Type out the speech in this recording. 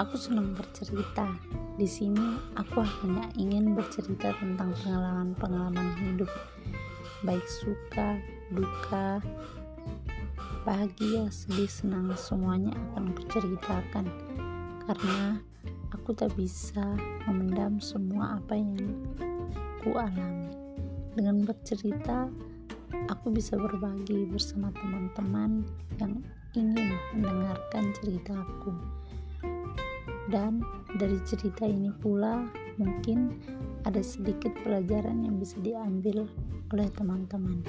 Aku senang bercerita. Di sini aku hanya ingin bercerita tentang pengalaman-pengalaman hidup, baik suka, duka, bahagia, sedih, senang, semuanya akan kuceritakan. Karena aku tak bisa memendam semua apa yang ku alami. Dengan bercerita, aku bisa berbagi bersama teman-teman yang ingin mendengarkan ceritaku dan dari cerita ini pula mungkin ada sedikit pelajaran yang bisa diambil oleh teman-teman.